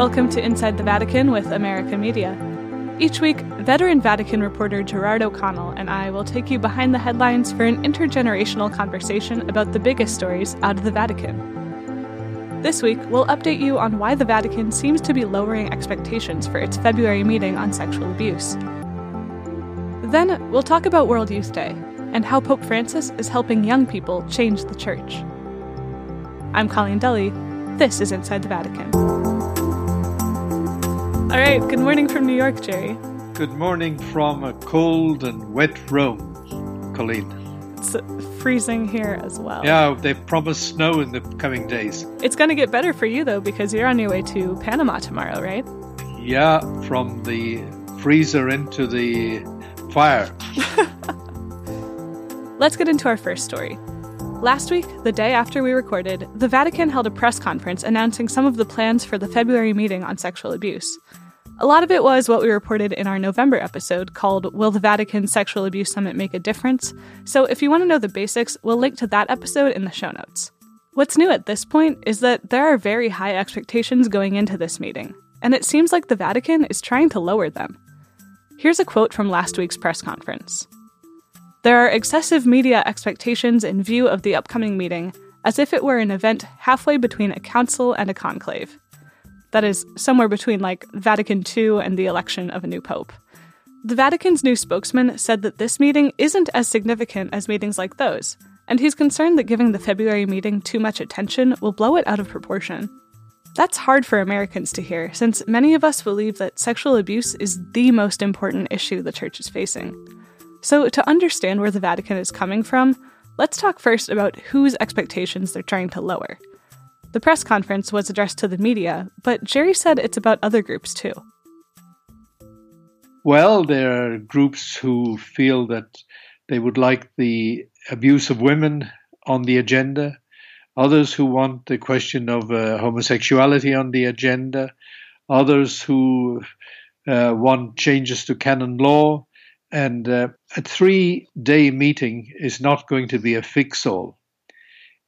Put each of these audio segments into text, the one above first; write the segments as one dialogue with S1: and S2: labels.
S1: Welcome to Inside the Vatican with America Media. Each week, veteran Vatican reporter Gerard O'Connell and I will take you behind the headlines for an intergenerational conversation about the biggest stories out of the Vatican. This week, we'll update you on why the Vatican seems to be lowering expectations for its February meeting on sexual abuse. Then, we'll talk about World Youth Day and how Pope Francis is helping young people change the church. I'm Colleen Dulle. This is Inside the Vatican. All right, good morning from New York, Jerry.
S2: Good morning from a cold and wet Rome, Colleen.
S1: It's freezing here as well.
S2: Yeah, they promised snow in the coming days.
S1: It's going to get better for you, though, because you're on your way to Panama tomorrow, right?
S2: Yeah, from the freezer into the fire.
S1: Let's get into our first story. Last week, the day after we recorded, the Vatican held a press conference announcing some of the plans for the February meeting on sexual abuse. A lot of it was what we reported in our November episode called Will the Vatican Sexual Abuse Summit Make a Difference? So if you want to know the basics, we'll link to that episode in the show notes. What's new at this point is that there are very high expectations going into this meeting, and it seems like the Vatican is trying to lower them. Here's a quote from last week's press conference. There are excessive media expectations in view of the upcoming meeting, as if it were an event halfway between a council and a conclave. That is, somewhere between like Vatican II and the election of a new pope. The Vatican's new spokesman said that this meeting isn't as significant as meetings like those, and he's concerned that giving the February meeting too much attention will blow it out of proportion. That's hard for Americans to hear, since many of us believe that sexual abuse is the most important issue the church is facing. So, to understand where the Vatican is coming from, let's talk first about whose expectations they're trying to lower. The press conference was addressed to the media, but Jerry said it's about other groups too.
S2: Well, there are groups who feel that they would like the abuse of women on the agenda, others who want the question of uh, homosexuality on the agenda, others who uh, want changes to canon law, and uh, a three day meeting is not going to be a fix all.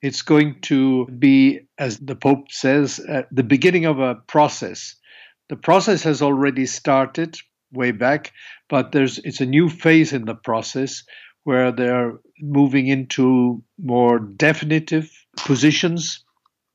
S2: It's going to be, as the Pope says, uh, the beginning of a process. The process has already started way back, but there's it's a new phase in the process where they're moving into more definitive positions.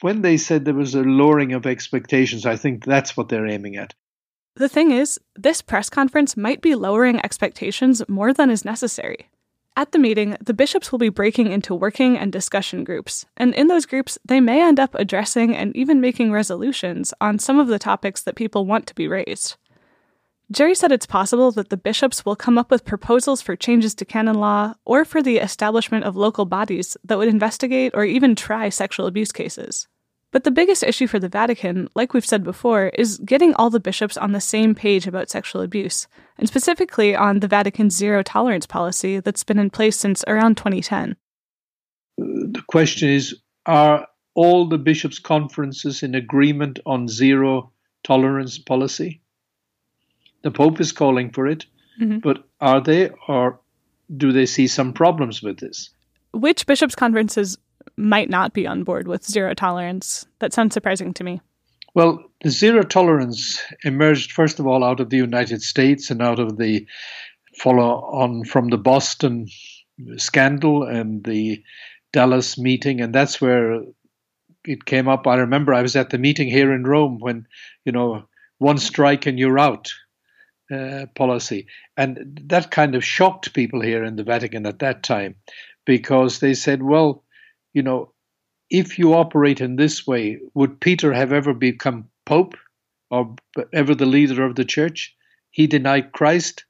S2: When they said there was a lowering of expectations, I think that's what they're aiming at.
S1: The thing is, this press conference might be lowering expectations more than is necessary. At the meeting, the bishops will be breaking into working and discussion groups, and in those groups, they may end up addressing and even making resolutions on some of the topics that people want to be raised. Jerry said it's possible that the bishops will come up with proposals for changes to canon law or for the establishment of local bodies that would investigate or even try sexual abuse cases. But the biggest issue for the Vatican, like we've said before, is getting all the bishops on the same page about sexual abuse, and specifically on the Vatican's zero tolerance policy that's been in place since around 2010.
S2: The question is Are all the bishops' conferences in agreement on zero tolerance policy? The Pope is calling for it, mm-hmm. but are they, or do they see some problems with this?
S1: Which bishops' conferences might not be on board with zero tolerance. That sounds surprising to me.
S2: Well, the zero tolerance emerged, first of all, out of the United States and out of the follow on from the Boston scandal and the Dallas meeting. And that's where it came up. I remember I was at the meeting here in Rome when, you know, one strike and you're out. Uh, policy. And that kind of shocked people here in the Vatican at that time because they said, well, you know, if you operate in this way, would Peter have ever become Pope or ever the leader of the church? He denied Christ.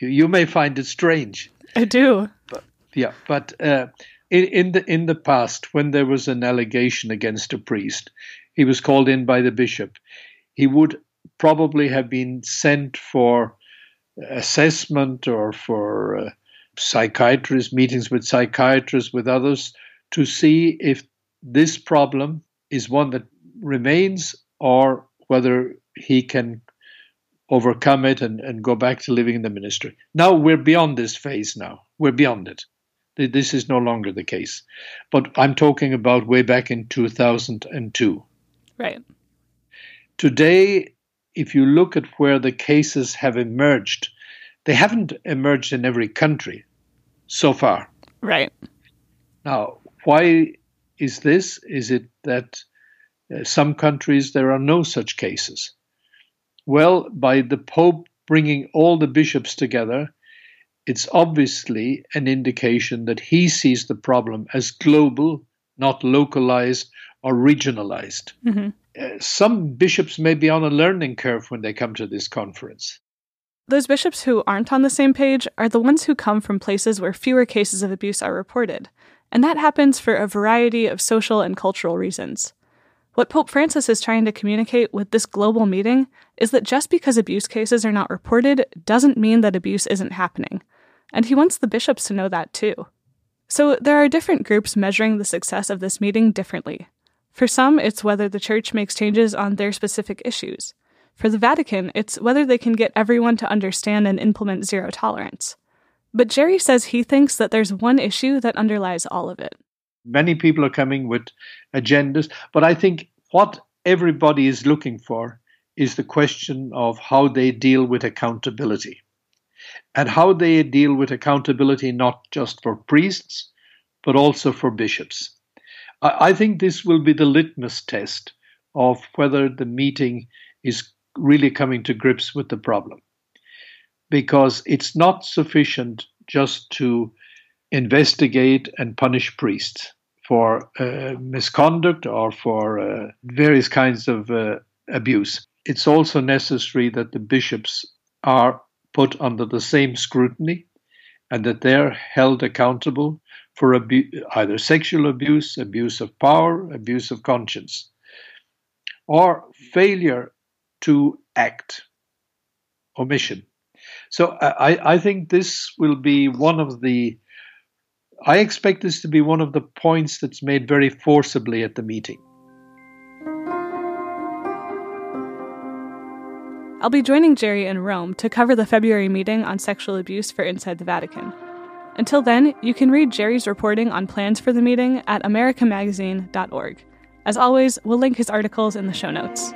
S2: You, may find it strange.
S1: I do.
S2: But, yeah, but uh, in, in the in the past, when there was an allegation against a priest, he was called in by the bishop. He would probably have been sent for assessment or for uh, psychiatrists, meetings with psychiatrists, with others to see if this problem is one that remains or whether he can overcome it and, and go back to living in the ministry. Now we're beyond this phase now. We're beyond it. This is no longer the case. But I'm talking about way back in 2002.
S1: Right.
S2: Today, if you look at where the cases have emerged, they haven't emerged in every country so far.
S1: Right.
S2: Now, why is this? Is it that uh, some countries there are no such cases? Well, by the Pope bringing all the bishops together, it's obviously an indication that he sees the problem as global, not localized or regionalized. Mm-hmm. Uh, some bishops may be on a learning curve when they come to this conference.
S1: Those bishops who aren't on the same page are the ones who come from places where fewer cases of abuse are reported, and that happens for a variety of social and cultural reasons. What Pope Francis is trying to communicate with this global meeting is that just because abuse cases are not reported doesn't mean that abuse isn't happening, and he wants the bishops to know that too. So there are different groups measuring the success of this meeting differently. For some, it's whether the church makes changes on their specific issues. For the Vatican, it's whether they can get everyone to understand and implement zero tolerance. But Jerry says he thinks that there's one issue that underlies all of it.
S2: Many people are coming with agendas, but I think what everybody is looking for is the question of how they deal with accountability and how they deal with accountability not just for priests, but also for bishops. I think this will be the litmus test of whether the meeting is really coming to grips with the problem. Because it's not sufficient just to investigate and punish priests for uh, misconduct or for uh, various kinds of uh, abuse. It's also necessary that the bishops are put under the same scrutiny and that they're held accountable for abu- either sexual abuse, abuse of power, abuse of conscience, or failure to act, omission. So uh, I, I think this will be one of the, I expect this to be one of the points that's made very forcibly at the meeting.
S1: I'll be joining Jerry in Rome to cover the February meeting on sexual abuse for Inside the Vatican. Until then, you can read Jerry's reporting on plans for the meeting at americamagazine.org. As always, we'll link his articles in the show notes.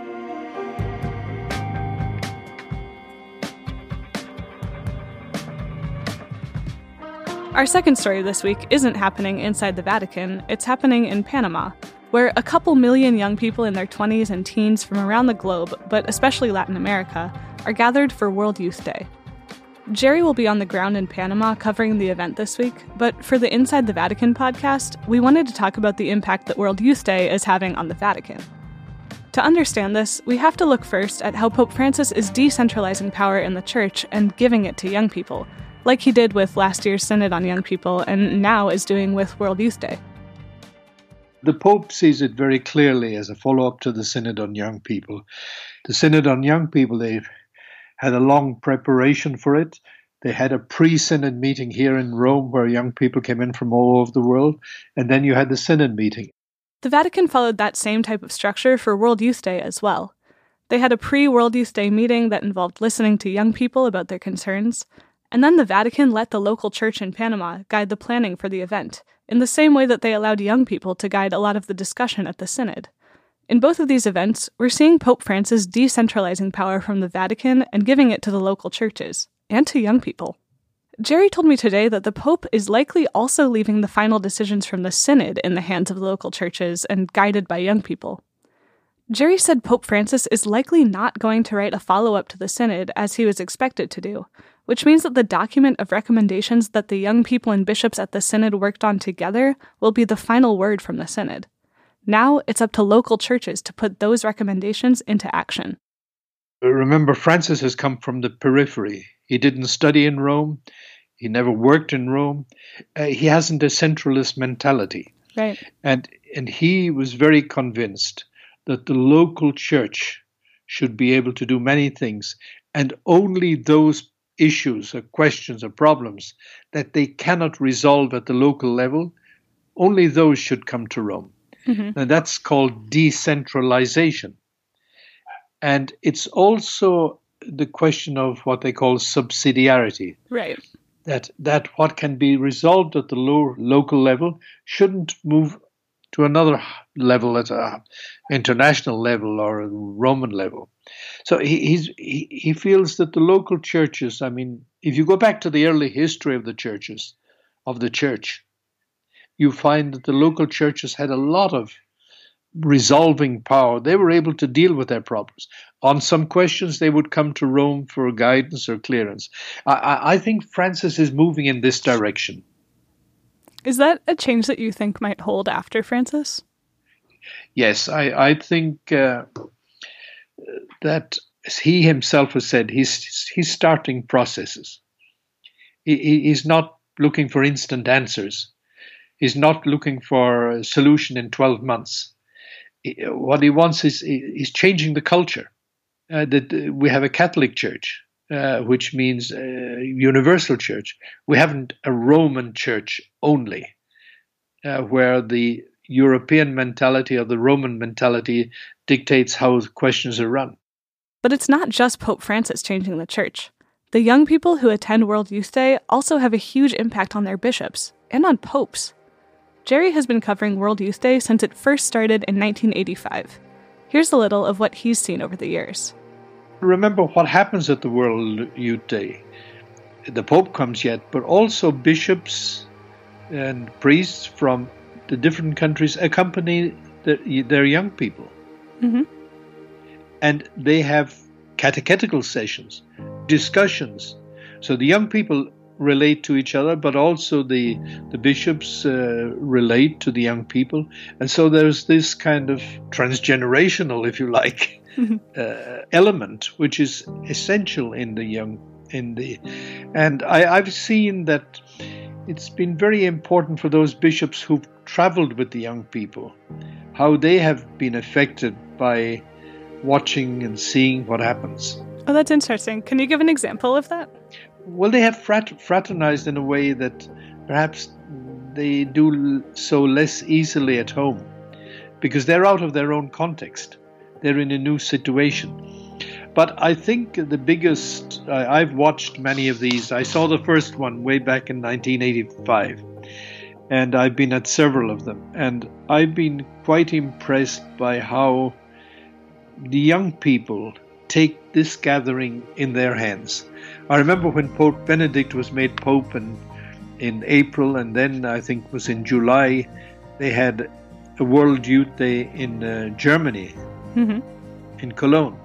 S1: Our second story this week isn't happening inside the Vatican, it's happening in Panama, where a couple million young people in their 20s and teens from around the globe, but especially Latin America, are gathered for World Youth Day. Jerry will be on the ground in Panama covering the event this week, but for the Inside the Vatican podcast, we wanted to talk about the impact that World Youth Day is having on the Vatican. To understand this, we have to look first at how Pope Francis is decentralizing power in the Church and giving it to young people, like he did with last year's Synod on Young People and now is doing with World Youth Day.
S2: The Pope sees it very clearly as a follow up to the Synod on Young People. The Synod on Young People, they had a long preparation for it. They had a pre Synod meeting here in Rome where young people came in from all over the world, and then you had the Synod meeting.
S1: The Vatican followed that same type of structure for World Youth Day as well. They had a pre World Youth Day meeting that involved listening to young people about their concerns, and then the Vatican let the local church in Panama guide the planning for the event, in the same way that they allowed young people to guide a lot of the discussion at the Synod. In both of these events, we're seeing Pope Francis decentralizing power from the Vatican and giving it to the local churches, and to young people. Jerry told me today that the Pope is likely also leaving the final decisions from the Synod in the hands of the local churches and guided by young people. Jerry said Pope Francis is likely not going to write a follow up to the Synod as he was expected to do, which means that the document of recommendations that the young people and bishops at the Synod worked on together will be the final word from the Synod. Now it's up to local churches to put those recommendations into action.
S2: Remember, Francis has come from the periphery. He didn't study in Rome, he never worked in Rome. Uh, he hasn't a centralist mentality.
S1: Right.
S2: And, and he was very convinced that the local church should be able to do many things, and only those issues or questions or problems that they cannot resolve at the local level, only those should come to Rome. Mm-hmm. And that's called decentralization. And it's also the question of what they call subsidiarity.
S1: Right.
S2: That that what can be resolved at the low, local level shouldn't move to another level at a international level or a Roman level. So he, he, he feels that the local churches, I mean, if you go back to the early history of the churches, of the church, you find that the local churches had a lot of resolving power. They were able to deal with their problems. On some questions, they would come to Rome for guidance or clearance. I, I think Francis is moving in this direction.
S1: Is that a change that you think might hold after Francis?
S2: Yes, I, I think uh, that he himself has said he's he's starting processes. He, he's not looking for instant answers. He's not looking for a solution in twelve months. What he wants is is changing the culture. Uh, that we have a Catholic Church, uh, which means a universal church. We haven't a Roman Church only, uh, where the European mentality or the Roman mentality dictates how questions are run.
S1: But it's not just Pope Francis changing the church. The young people who attend World Youth Day also have a huge impact on their bishops and on popes. Jerry has been covering World Youth Day since it first started in 1985. Here's a little of what he's seen over the years.
S2: Remember what happens at the World Youth Day. The Pope comes yet, but also bishops and priests from the different countries accompany the, their young people. Mm-hmm. And they have catechetical sessions, discussions. So the young people relate to each other, but also the the bishops uh, relate to the young people, and so there's this kind of transgenerational, if you like, uh, element which is essential in the young in the, and I, I've seen that it's been very important for those bishops who've traveled with the young people, how they have been affected by watching and seeing what happens.
S1: Oh, that's interesting. Can you give an example of that?
S2: Well, they have frat- fraternized in a way that perhaps they do so less easily at home because they're out of their own context. They're in a new situation. But I think the biggest, I've watched many of these. I saw the first one way back in 1985, and I've been at several of them. And I've been quite impressed by how the young people take this gathering in their hands. I remember when Pope Benedict was made Pope in, in April, and then I think was in July, they had a World Youth Day in uh, Germany, mm-hmm. in Cologne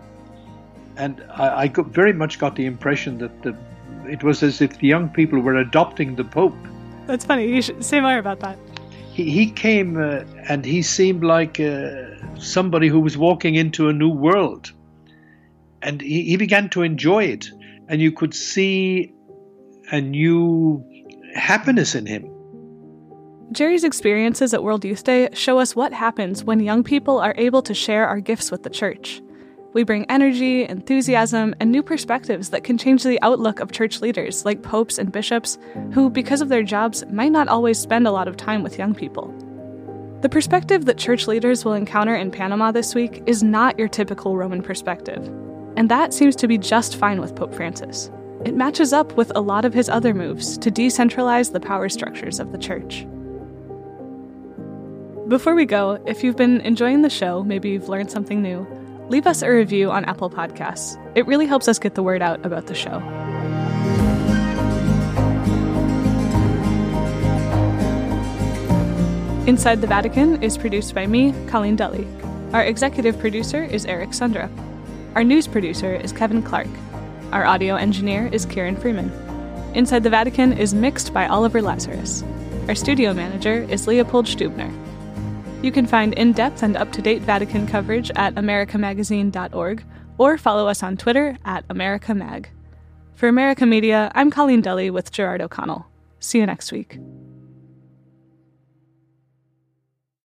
S2: and I, I got, very much got the impression that the, it was as if the young people were adopting the Pope.
S1: That's funny. You should say more about that.
S2: He, he came uh, and he seemed like uh, somebody who was walking into a new world. And he, he began to enjoy it. And you could see a new happiness in him.
S1: Jerry's experiences at World Youth Day show us what happens when young people are able to share our gifts with the church. We bring energy, enthusiasm, and new perspectives that can change the outlook of church leaders like popes and bishops, who, because of their jobs, might not always spend a lot of time with young people. The perspective that church leaders will encounter in Panama this week is not your typical Roman perspective, and that seems to be just fine with Pope Francis. It matches up with a lot of his other moves to decentralize the power structures of the church. Before we go, if you've been enjoying the show, maybe you've learned something new, leave us a review on Apple Podcasts. It really helps us get the word out about the show. Inside the Vatican is produced by me, Colleen Dulle. Our executive producer is Eric Sundrup. Our news producer is Kevin Clarke. Our audio engineer is Kieran Freeman. Inside the Vatican is mixed by Oliver Lazarus. Our studio manager is Leopold Stubner. You can find in depth and up to date Vatican coverage at americamagazine.org or follow us on Twitter at AmericaMag. For America Media, I'm Colleen Dulle with Gerard O'Connell. See you next week.